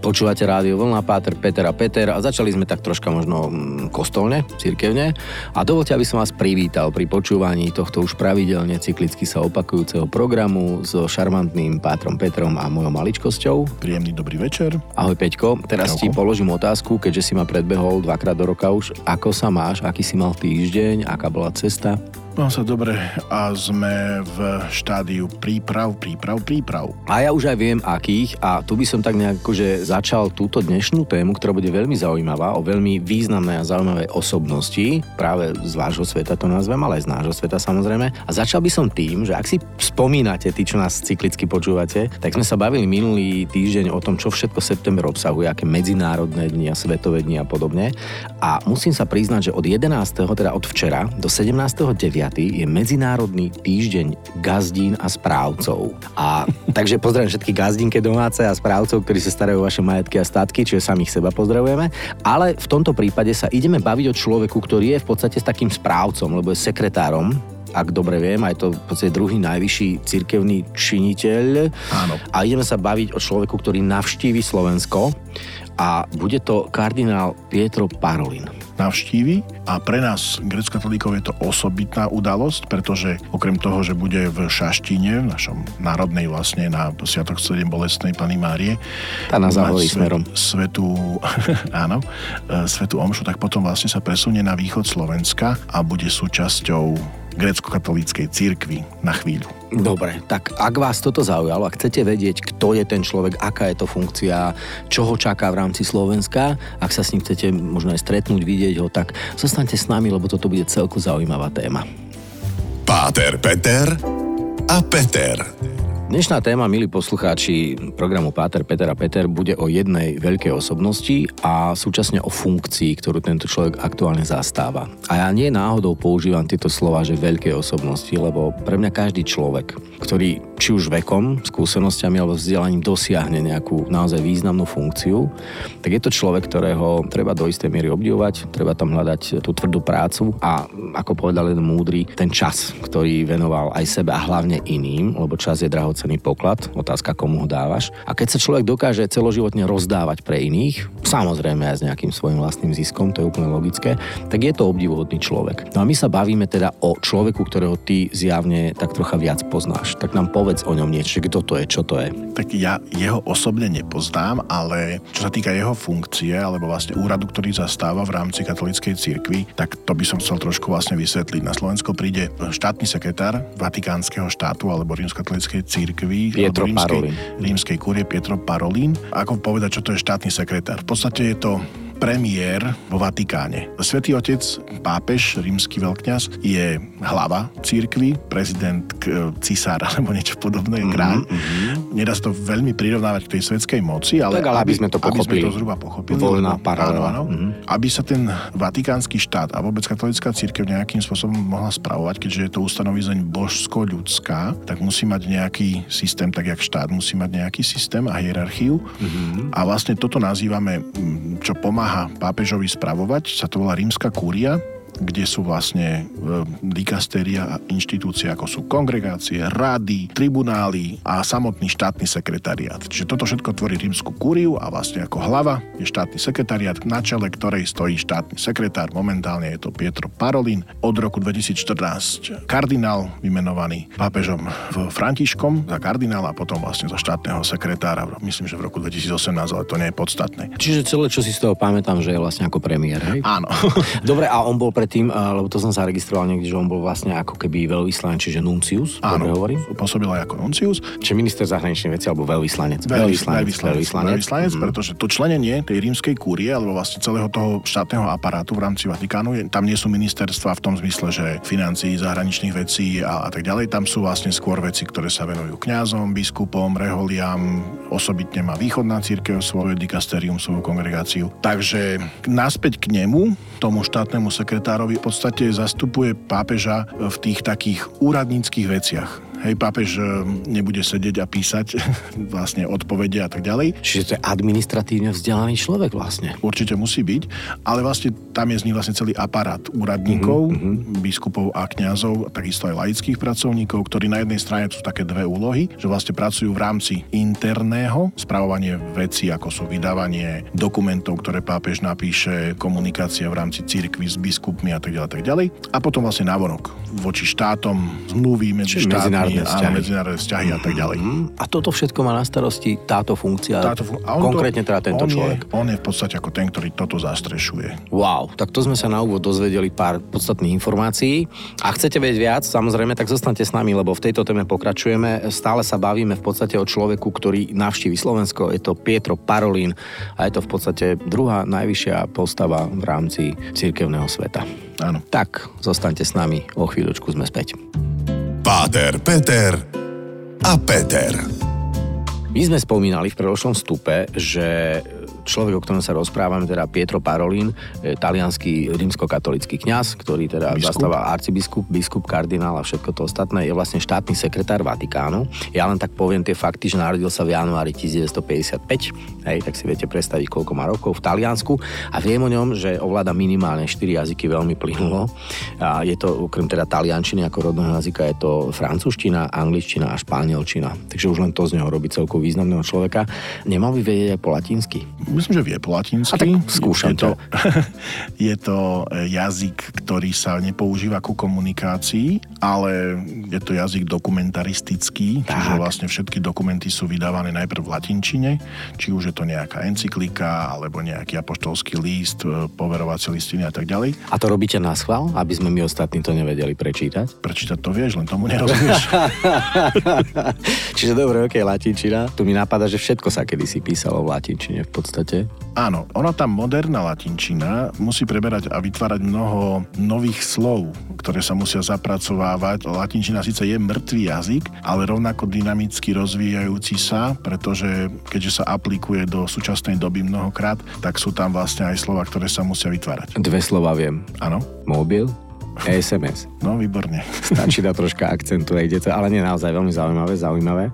Počúvate rádio Vlna, Páter, Peter a Peter a začali sme tak troška možno mm, kostolne, cirkevne a dovolte, aby som vás privítal pri počúvaní tohto už pravidelne cyklicky sa opakujúceho programu so šarmantným Pátrom Petrom a mojou maličkosťou. Príjemný dobrý večer. Ahoj Peťko, teraz Čauko. ti položím otázku, keďže si ma predbehol dvakrát do roka už. Ako sa máš, aký si mal týždeň, aká bola cesta? Mám sa dobre a sme v štádiu príprav, príprav, príprav. A ja už aj viem akých a tu by som tak nejak akože začal túto dnešnú tému, ktorá bude veľmi zaujímavá, o veľmi významnej a zaujímavej osobnosti, práve z vášho sveta to nazvem, ale aj z nášho sveta samozrejme. A začal by som tým, že ak si spomínate, tí, čo nás cyklicky počúvate, tak sme sa bavili minulý týždeň o tom, čo všetko september obsahuje, aké medzinárodné dni a svetové dni a podobne. A musím sa priznať, že od 11. teda od včera do 17 je Medzinárodný týždeň gazdín a správcov. A takže pozdravím všetky gazdinke domáce a správcov, ktorí sa starajú o vaše majetky a statky, čiže samých seba pozdravujeme. Ale v tomto prípade sa ideme baviť o človeku, ktorý je v podstate s takým správcom, lebo je sekretárom ak dobre viem, aj to v podstate druhý najvyšší cirkevný činiteľ. Áno. A ideme sa baviť o človeku, ktorý navštívi Slovensko a bude to kardinál Pietro Parolin navštívi a pre nás, grecko-katolíkov, je to osobitná udalosť, pretože okrem toho, že bude v Šaštine, v našom národnej vlastne na Sviatok 7 bolestnej Pany Márie, tá na záhorí smerom. Svetu, áno, e, Svetu Omšu, tak potom vlastne sa presunie na východ Slovenska a bude súčasťou grecko-katolíckej církvy na chvíľu. Dobre, tak ak vás toto zaujalo, ak chcete vedieť, kto je ten človek, aká je to funkcia, čo ho čaká v rámci Slovenska, ak sa s ním chcete možno aj stretnúť, vidieť ho, tak zostaňte s nami, lebo toto bude celku zaujímavá téma. Páter Peter a Peter. Dnešná téma, milí poslucháči programu Páter, Peter a Peter, bude o jednej veľkej osobnosti a súčasne o funkcii, ktorú tento človek aktuálne zastáva. A ja nie náhodou používam tieto slova, že veľkej osobnosti, lebo pre mňa každý človek, ktorý či už vekom, skúsenosťami alebo vzdelaním dosiahne nejakú naozaj významnú funkciu, tak je to človek, ktorého treba do istej miery obdivovať, treba tam hľadať tú tvrdú prácu a ako povedal jeden múdry, ten čas, ktorý venoval aj sebe a hlavne iným, lebo čas je drahocený poklad, otázka komu ho dávaš. A keď sa človek dokáže celoživotne rozdávať pre iných, samozrejme aj s nejakým svojim vlastným ziskom, to je úplne logické, tak je to obdivuhodný človek. No a my sa bavíme teda o človeku, ktorého ty zjavne tak trocha viac poznáš. Tak nám povedz o ňom niečo, kto to je, čo to je. Tak ja jeho osobne nepoznám, ale čo sa týka jeho funkcie, alebo vlastne úradu, ktorý zastáva v rámci katolíckej cirkvi, tak to by som chcel trošku vlastne vysvetliť. Na Slovensko príde štátny sekretár Vatikánskeho štátu alebo rímskokatolíckej cirkvi Pietro rímskej, rímskej kurie Pietro Parolín. Ako povedať, čo to je štátny sekretár? V podstate je to premiér vo Vatikáne. Svetý otec, pápež, rímsky veľkňaz, je hlava církvy, prezident, cisár alebo niečo podobné, mm-hmm, kráľ. Mm-hmm. Nedá sa to veľmi prirovnávať k tej svetskej moci, ale, tak, ale aby, aby sme to pochopili. Aby sme to zhruba pochopili. Voľná paralela. Áno, áno, mm-hmm. Aby sa ten vatikánsky štát a vôbec katolická církev nejakým spôsobom mohla spravovať, keďže je to ustanovizeň božsko-ľudská, tak musí mať nejaký systém, tak jak štát musí mať nejaký systém a hierarchiu. Mm-hmm. A vlastne toto nazývame, čo pomáha pomáha pápežovi spravovať, sa to volá rímska kúria, kde sú vlastne e, dikastéria a inštitúcie, ako sú kongregácie, rady, tribunály a samotný štátny sekretariát. Čiže toto všetko tvorí rímsku kúriu a vlastne ako hlava je štátny sekretariát, na čele ktorej stojí štátny sekretár. Momentálne je to Pietro Parolin. Od roku 2014 kardinál vymenovaný pápežom Františkom za kardinála a potom vlastne za štátneho sekretára. Myslím, že v roku 2018, ale to nie je podstatné. Čiže celé, čo si z toho pamätám, že je vlastne ako premiér, hej? Áno. Dobre, a on bol pred predtým, lebo to som sa registroval niekde, že on bol vlastne ako keby veľvyslanec, čiže nuncius. Áno, hovorím. pôsobil aj ako nuncius. Či minister zahraničných vecí alebo veľvyslanec. Veľvyslanec, veľvyslanec, veľvyslanec, veľvyslanec mm. pretože to členenie tej rímskej kúrie, alebo vlastne celého toho štátneho aparátu v rámci Vatikánu, je, tam nie sú ministerstva v tom zmysle, že financií, zahraničných vecí a, a tak ďalej. Tam sú vlastne skôr veci, ktoré sa venujú kňazom, biskupom, reholiam, osobitne má východná církev svoje dikasterium, svoju kongregáciu. Takže naspäť k nemu, tomu štátnemu sekretáru Kolárovi v podstate zastupuje pápeža v tých takých úradníckých veciach Hej, pápež e, nebude sedieť a písať vlastne odpovede a tak ďalej. Čiže to je administratívne vzdelaný človek vlastne. Určite musí byť, ale vlastne tam je z nich vlastne celý aparát úradníkov, mm-hmm. biskupov a kňazov, takisto aj laických pracovníkov, ktorí na jednej strane sú také dve úlohy, že vlastne pracujú v rámci interného, spravovanie veci, ako sú vydávanie dokumentov, ktoré pápež napíše, komunikácia v rámci cirkvi s biskupmi a tak ďalej, tak ďalej. A potom vlastne návonok voči štátom, zmluvy medzi Čiže štátmi, medzinárodné vzťahy. medzinárodné vzťahy a tak ďalej. Mm. A toto všetko má na starosti táto funkcia, Táto fun- a on konkrétne to, teda tento on človek. Je, on je v podstate ako ten, ktorý toto zastrešuje. Wow, tak to sme sa na úvod dozvedeli pár podstatných informácií. A chcete vedieť viac, samozrejme, tak zostaňte s nami, lebo v tejto téme pokračujeme. Stále sa bavíme v podstate o človeku, ktorý navštívi Slovensko. Je to Pietro Parolín a je to v podstate druhá najvyššia postava v rámci cirkevného sveta. Áno. Tak, zostaňte s nami, o chvíľočku sme späť. Páter, Peter a Peter. My sme spomínali v predošlom stupe, že človek, o ktorom sa rozprávame, teda Pietro Parolin, je talianský rímskokatolický kňaz, ktorý teda Biskup. zastáva arcibiskup, biskup, kardinál a všetko to ostatné, je vlastne štátny sekretár Vatikánu. Ja len tak poviem tie fakty, že narodil sa v januári 1955, hej, tak si viete predstaviť, koľko má rokov v Taliansku a viem o ňom, že ovláda minimálne 4 jazyky veľmi plynulo. A je to okrem teda taliančiny ako rodného jazyka, je to francúzština, angličtina a španielčina. Takže už len to z neho robí celkom významného človeka. Nemal by vedieť aj po latinsky? Myslím, že vie po latinsky. A tak skúšam je to, je to jazyk, ktorý sa nepoužíva ku komunikácii, ale je to jazyk dokumentaristický, čiže Tak. vlastne všetky dokumenty sú vydávané najprv v latinčine, či už je to nejaká encyklika, alebo nejaký apoštolský list, e, poverovacie listiny a tak ďalej. A to robíte na schvál, aby sme my ostatní to nevedeli prečítať? Prečítať to vieš, len tomu nerozumieš. Čiže dobre, ok, latinčina. Tu mi napadá, že všetko sa kedysi písalo v latinčine v podstate. Áno, ona tá moderná latinčina musí preberať a vytvárať mnoho nových slov, ktoré sa musia zapracovávať. Latinčina síce je mŕtvý jazyk, ale rovnako dynamicky rozvíjajúci sa, pretože keďže sa aplikuje do súčasnej doby mnohokrát, tak sú tam vlastne aj slova, ktoré sa musia vytvárať. Dve slova viem. Áno, Mobil, SMS. no výborne. Stačí dať troška akcentu, ide to, ale nie naozaj veľmi zaujímavé, zaujímavé.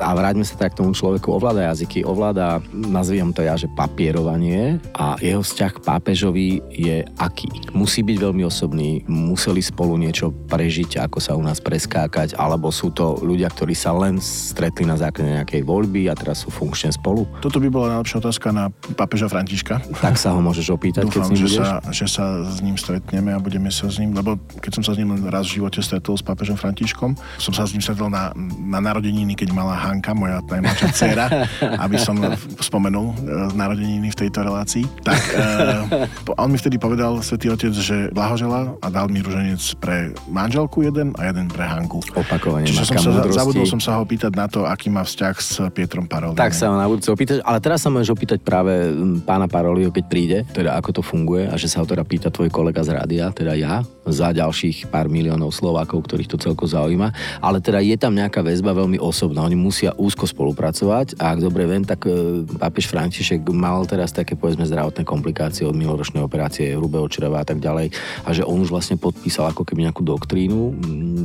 A vráťme sa tak k tomu človeku, ovláda jazyky, ovláda, nazviem to ja, že papierovanie a jeho vzťah k pápežovi je aký? Musí byť veľmi osobný, museli spolu niečo prežiť, ako sa u nás preskákať, alebo sú to ľudia, ktorí sa len stretli na základe nejakej voľby a teraz sú funkčne spolu? Toto by bola najlepšia otázka na pápeža Františka. Tak sa ho môžeš opýtať, keď s Dúfam, ním že budeš. sa, že sa s ním stretneme a budeme sa s ním, lebo keď som sa s ním raz v živote stretol s pápežom Františkom, som sa s ním stretol na, na narodeniny, keď mala Hanka, moja najmladšia dcéra, aby som spomenul e, narodeniny v tejto relácii. Tak e, on mi vtedy povedal, svätý otec, že blahožela a dal mi ruženec pre manželku jeden a jeden pre Hanku. Opakovanie Čiže som sa, múdrosti. zabudol som sa ho pýtať na to, aký má vzťah s Pietrom Parolom. Tak sa ho na budúce opýtaš, ale teraz sa môžeš opýtať práve pána Parolio, keď príde, teda ako to funguje a že sa ho teda pýta tvoj kolega z rádia, teda ja, za ďalších pár miliónov Slovákov, ktorých to celko zaujíma. Ale teda je tam nejaká väzba veľmi osobná, oni musia úzko spolupracovať a ak dobre viem, tak e, pápež František mal teraz také povedzme zdravotné komplikácie od minuloročnej operácie hrubého čreva a tak ďalej a že on už vlastne podpísal ako keby nejakú doktrínu,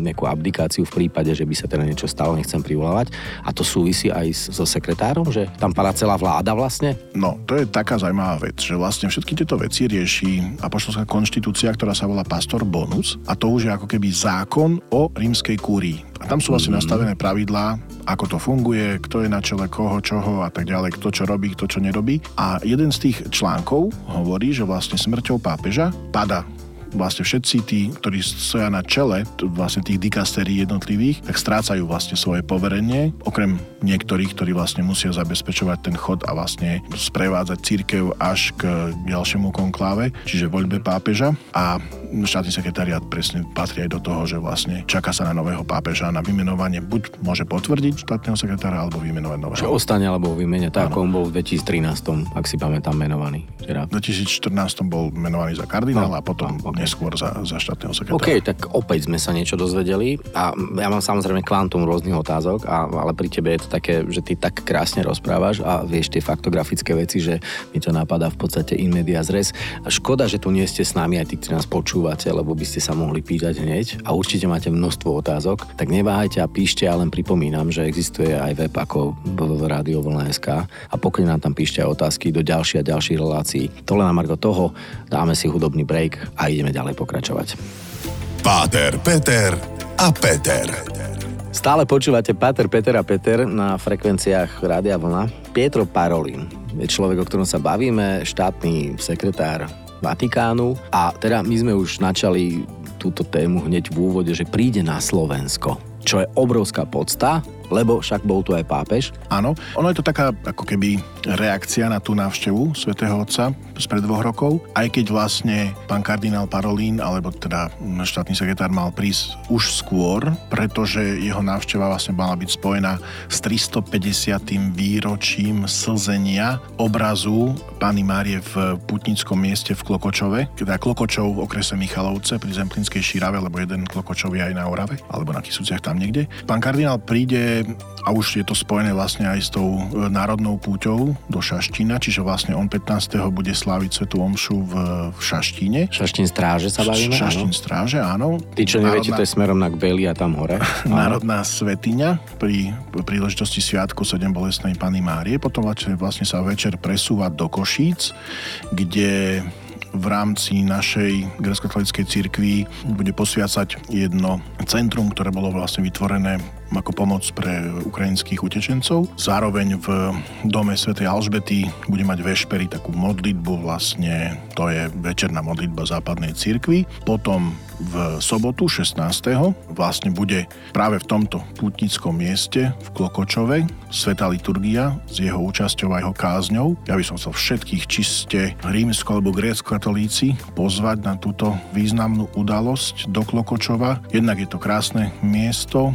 nejakú abdikáciu v prípade, že by sa teda niečo stalo, nechcem privolávať. A to súvisí aj so sekretárom, že tam padá celá vláda vlastne? No, to je taká zaujímavá vec, že vlastne všetky tieto veci rieši apoštolská konštitúcia, ktorá sa volá Pastor Bonus a to už je ako keby zákon o rímskej kúrii. A tam sú vlastne nastavené pravidlá, ako to funguje, kto je na čele koho, čoho a tak ďalej, kto čo robí, kto čo nerobí. A jeden z tých článkov hovorí, že vlastne smrťou pápeža pada vlastne všetci tí, ktorí stoja na čele vlastne tých dikastérií jednotlivých, tak strácajú vlastne svoje poverenie, okrem niektorých, ktorí vlastne musia zabezpečovať ten chod a vlastne sprevádzať církev až k ďalšiemu konkláve, čiže voľbe pápeža a štátny sekretariat presne patrí aj do toho, že vlastne čaká sa na nového pápeža na vymenovanie, buď môže potvrdiť štátneho sekretára alebo vymenovať nového. Že ostane alebo vymenia tak, ako on bol v 2013, ak si pamätám, menovaný. Teda. V 2014 bol menovaný za kardinála No, a potom no, ok. neskôr za, za štátneho sekretára. OK, tak opäť sme sa niečo dozvedeli a ja mám samozrejme kvantum rôznych otázok, a, ale pri tebe je to také, že ty tak krásne rozprávaš a vieš tie faktografické veci, že mi to napadá v podstate in media res. A škoda, že tu nie ste s nami aj tí, ktorí nás počúvajú počúvate, lebo by ste sa mohli pýtať hneď a určite máte množstvo otázok, tak neváhajte a píšte, ja len pripomínam, že existuje aj web ako www.radiovlna.sk a pokojne nám tam píšte aj otázky do ďalších a ďalších relácií. To len na Marko toho, dáme si hudobný break a ideme ďalej pokračovať. Páter, Peter a Peter. Stále počúvate Pater, Peter a Peter na frekvenciách Rádia Vlna. Pietro Parolin je človek, o ktorom sa bavíme, štátny sekretár Vatikánu. A teda my sme už načali túto tému hneď v úvode, že príde na Slovensko, čo je obrovská podsta, lebo však bol tu aj pápež. Áno, ono je to taká ako keby reakcia na tú návštevu svätého Otca spred dvoch rokov, aj keď vlastne pán kardinál Parolín, alebo teda štátny sekretár mal prísť už skôr, pretože jeho návšteva vlastne mala byť spojená s 350. výročím slzenia obrazu Pány Márie v putnickom mieste v Klokočove, teda Klokočov v okrese Michalovce pri Zemplínskej šírave, lebo jeden Klokočov je aj na Orave, alebo na Kisúciach tam niekde. Pán kardinál príde a už je to spojené vlastne aj s tou e, národnou púťou do Šaštína, čiže vlastne on 15. bude sláviť Svetú Omšu v, v Šaštíne. Šaštín stráže sa bavíme? Šaštín stráže, áno. Tí, čo neviete, to je smerom na Gbeli a tam hore. Národná svetiňa pri príležitosti Sviatku 7 bolestnej Pany Márie. Potom vlastne sa večer presúva do Košíc, kde v rámci našej grecko-katolíckej cirkvi bude posviacať jedno centrum, ktoré bolo vlastne vytvorené ako pomoc pre ukrajinských utečencov. Zároveň v dome svätej Alžbety bude mať vešpery takú modlitbu vlastne, to je večerná modlitba západnej cirkvi. Potom v sobotu 16. vlastne bude práve v tomto putnickom mieste v Klokočove Sveta liturgia s jeho účasťou a jeho kázňou. Ja by som chcel všetkých čiste rímsko alebo grécko-katolíci pozvať na túto významnú udalosť do Klokočova. Jednak je to krásne miesto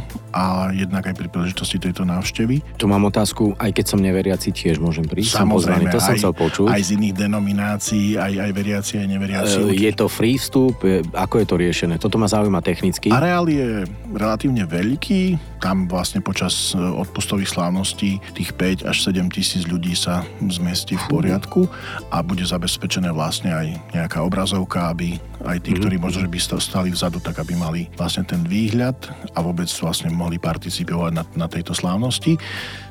a jednak aj pri príležitosti tejto návštevy. Tu mám otázku, aj keď som neveriaci, tiež môžem prísť. Samozrejme, to som aj, chcel počuť. Aj z iných denominácií, aj, aj veriaci, aj neveriaci. E, je to free vstup? Ako je to riešené? Toto ma zaujíma technicky. Areál je relatívne veľký, tam vlastne počas e, odpustových slávností tých 5 až 7 tisíc ľudí sa zmestí v poriadku a bude zabezpečené vlastne aj nejaká obrazovka, aby aj tí, mhm. ktorí možno, že by stali vzadu, tak aby mali vlastne ten výhľad a vôbec vlastne mohli participovať na, na tejto slávnosti.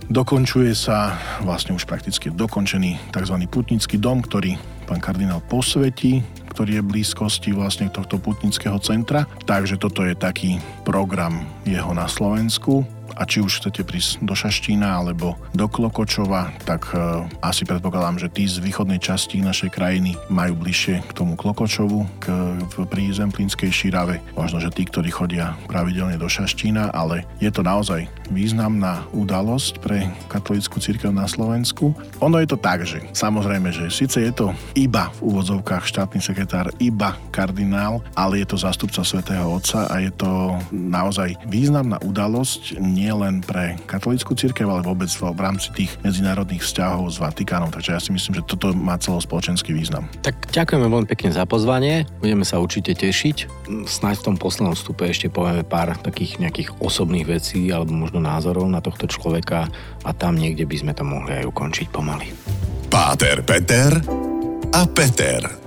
Dokončuje sa vlastne už prakticky dokončený tzv. putnický dom, ktorý pán kardinál posvetí, ktorý je v blízkosti vlastne tohto putnického centra. Takže toto je taký program jeho na Slovensku a či už chcete prísť do Šaštína alebo do Klokočova, tak uh, asi predpokladám, že tí z východnej časti našej krajiny majú bližšie k tomu Klokočovu, k, pri Zemplínskej šírave. Možno, že tí, ktorí chodia pravidelne do Šaštína, ale je to naozaj významná udalosť pre katolickú církev na Slovensku. Ono je to tak, že samozrejme, že síce je to iba v úvodzovkách štátny sekretár, iba kardinál, ale je to zástupca svätého Otca a je to naozaj významná udalosť nie nie len pre katolickú církev, ale vôbec v rámci tých medzinárodných vzťahov s Vatikánom. Takže ja si myslím, že toto má celospoločenský význam. Tak ďakujeme veľmi pekne za pozvanie. Budeme sa určite tešiť. Snáď v tom poslednom stupe ešte povieme pár takých nejakých osobných vecí alebo možno názorov na tohto človeka a tam niekde by sme to mohli aj ukončiť pomaly. Páter Peter a Peter.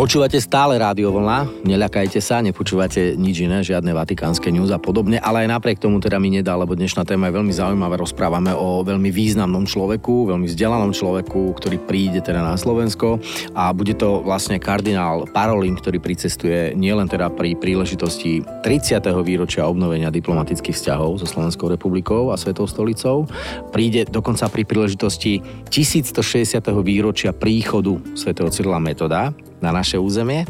Počúvate stále Rádio Vlna, neľakajte sa, nepočúvate nič iné, žiadne vatikánske news a podobne, ale aj napriek tomu teda mi nedá, lebo dnešná téma je veľmi zaujímavá. Rozprávame o veľmi významnom človeku, veľmi vzdelanom človeku, ktorý príde teda na Slovensko a bude to vlastne kardinál Parolin, ktorý pricestuje nielen teda pri príležitosti 30. výročia obnovenia diplomatických vzťahov so Slovenskou republikou a Svetou stolicou, príde dokonca pri príležitosti 1160. výročia príchodu svätého Cyrila Metoda, na naše územie.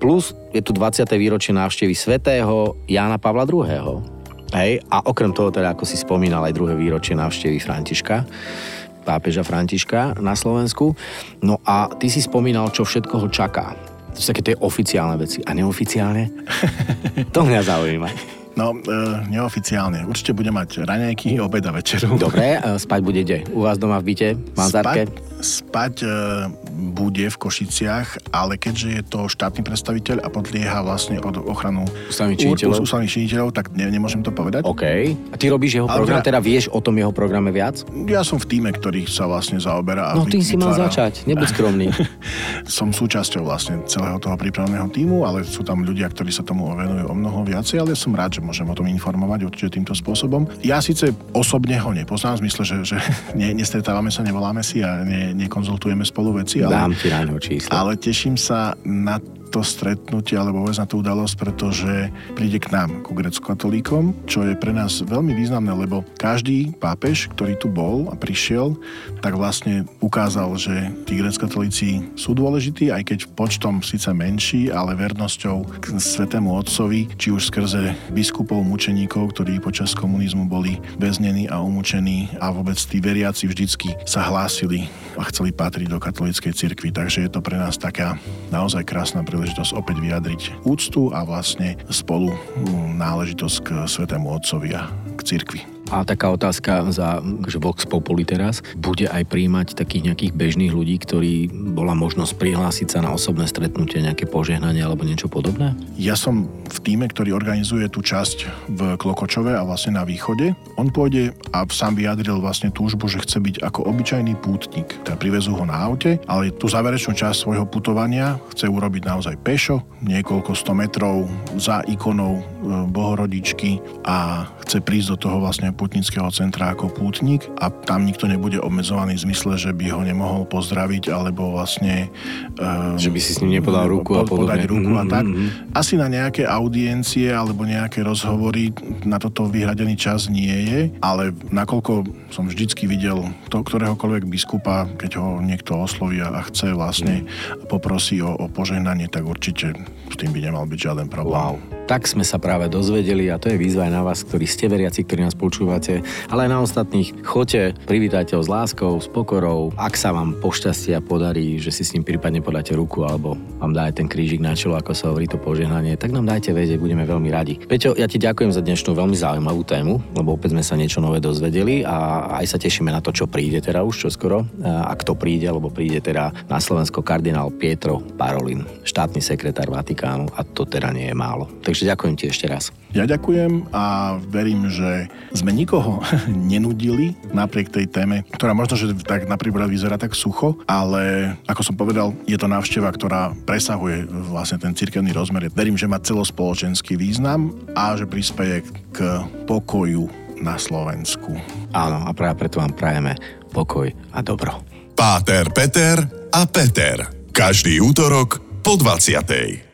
Plus je tu 20. výročie návštevy svätého Jána Pavla II. Hej, a okrem toho teda, ako si spomínal, aj druhé výročie návštevy Františka pápeža Františka na Slovensku. No a ty si spomínal, čo všetko ho čaká. To sú také tie oficiálne veci. A neoficiálne? to mňa zaujíma. No, e, neoficiálne. Určite bude mať raňajky, obed a večeru. Dobre, e, spať bude kde? U vás doma v byte? V Spať, spať e, bude v Košiciach, ale keďže je to štátny predstaviteľ a podlieha vlastne od ochranu ústavných činiteľov, ústavných činiteľov tak ne, nemôžem to povedať. OK. A ty robíš jeho ale program, teda vieš o tom jeho programe viac? Ja som v týme, ktorý sa vlastne zaoberá. No ty si mal začať, nebuď skromný. som súčasťou vlastne celého toho prípravného týmu, ale sú tam ľudia, ktorí sa tomu venujú o mnoho viacej, ale som rád, že môžem o tom informovať určite týmto spôsobom. Ja síce osobne ho nepoznám, v zmysle, že, že ne, nestretávame sa, nevoláme si a ne, nekonzultujeme spolu veci, Dám ti číslo. ale teším sa na to stretnutie alebo vôbec na tú udalosť, pretože príde k nám, ku grecko-katolíkom, čo je pre nás veľmi významné, lebo každý pápež, ktorý tu bol a prišiel, tak vlastne ukázal, že tí grecko-katolíci sú dôležití, aj keď počtom síce menší, ale vernosťou k svetému otcovi, či už skrze biskupov, mučeníkov, ktorí počas komunizmu boli väznení a umúčení a vôbec tí veriaci vždycky sa hlásili a chceli patriť do katolíckej cirkvi. Takže je to pre nás taká naozaj krásna príležitosť príležitosť opäť vyjadriť úctu a vlastne spolu mm, náležitosť k Svetému Otcovi a k cirkvi. A taká otázka za že Vox Populi teraz. Bude aj príjmať takých nejakých bežných ľudí, ktorí bola možnosť prihlásiť sa na osobné stretnutie, nejaké požehnanie alebo niečo podobné? Ja som v týme, ktorý organizuje tú časť v Klokočove a vlastne na východe. On pôjde a sám vyjadril vlastne túžbu, že chce byť ako obyčajný pútnik. Teda privezú ho na aute, ale tú záverečnú časť svojho putovania chce urobiť naozaj pešo, niekoľko sto metrov za ikonou e, Bohorodičky a chce prísť do toho vlastne putnického centra ako pútnik a tam nikto nebude obmedzovaný v zmysle, že by ho nemohol pozdraviť alebo vlastne... Um, že by si s ním nepodal ruku a podobne. Podať ruku a tak. Mhm. Asi na nejaké audiencie alebo nejaké rozhovory na toto vyhradený čas nie je, ale nakoľko som vždycky videl to, ktoréhokoľvek biskupa, keď ho niekto osloví a chce vlastne poprosí o, o požehnanie, tak určite s tým by nemal byť žiaden problém. Wow. Tak sme sa práve dozvedeli a to je výzva aj na vás, ktorí ste veriaci, ktorí nás počúvate, ale aj na ostatných. Choďte, privítajte ho s láskou, s pokorou. Ak sa vám pošťastia podarí, že si s ním prípadne podáte ruku alebo vám dá aj ten krížik na čelo, ako sa hovorí to požehnanie, tak nám dajte vedieť, budeme veľmi radi. Peťo, ja ti ďakujem za dnešnú veľmi zaujímavú tému, lebo opäť sme sa niečo nové dozvedeli a aj sa tešíme na to, čo príde teda už čoskoro. A kto príde, alebo príde teda na Slovensko kardinál Pietro Parolin, štátny sekretár Vatikánu a to teda nie je málo. Takže Takže ďakujem ti ešte raz. Ja ďakujem a verím, že sme nikoho nenudili napriek tej téme, ktorá možno, že tak napríklad vyzerá tak sucho, ale ako som povedal, je to návšteva, ktorá presahuje vlastne ten cirkevný rozmer. Verím, že má celospoločenský význam a že prispieje k pokoju na Slovensku. Áno, a práve preto vám prajeme pokoj a dobro. Páter, Peter a Peter. Každý útorok po 20.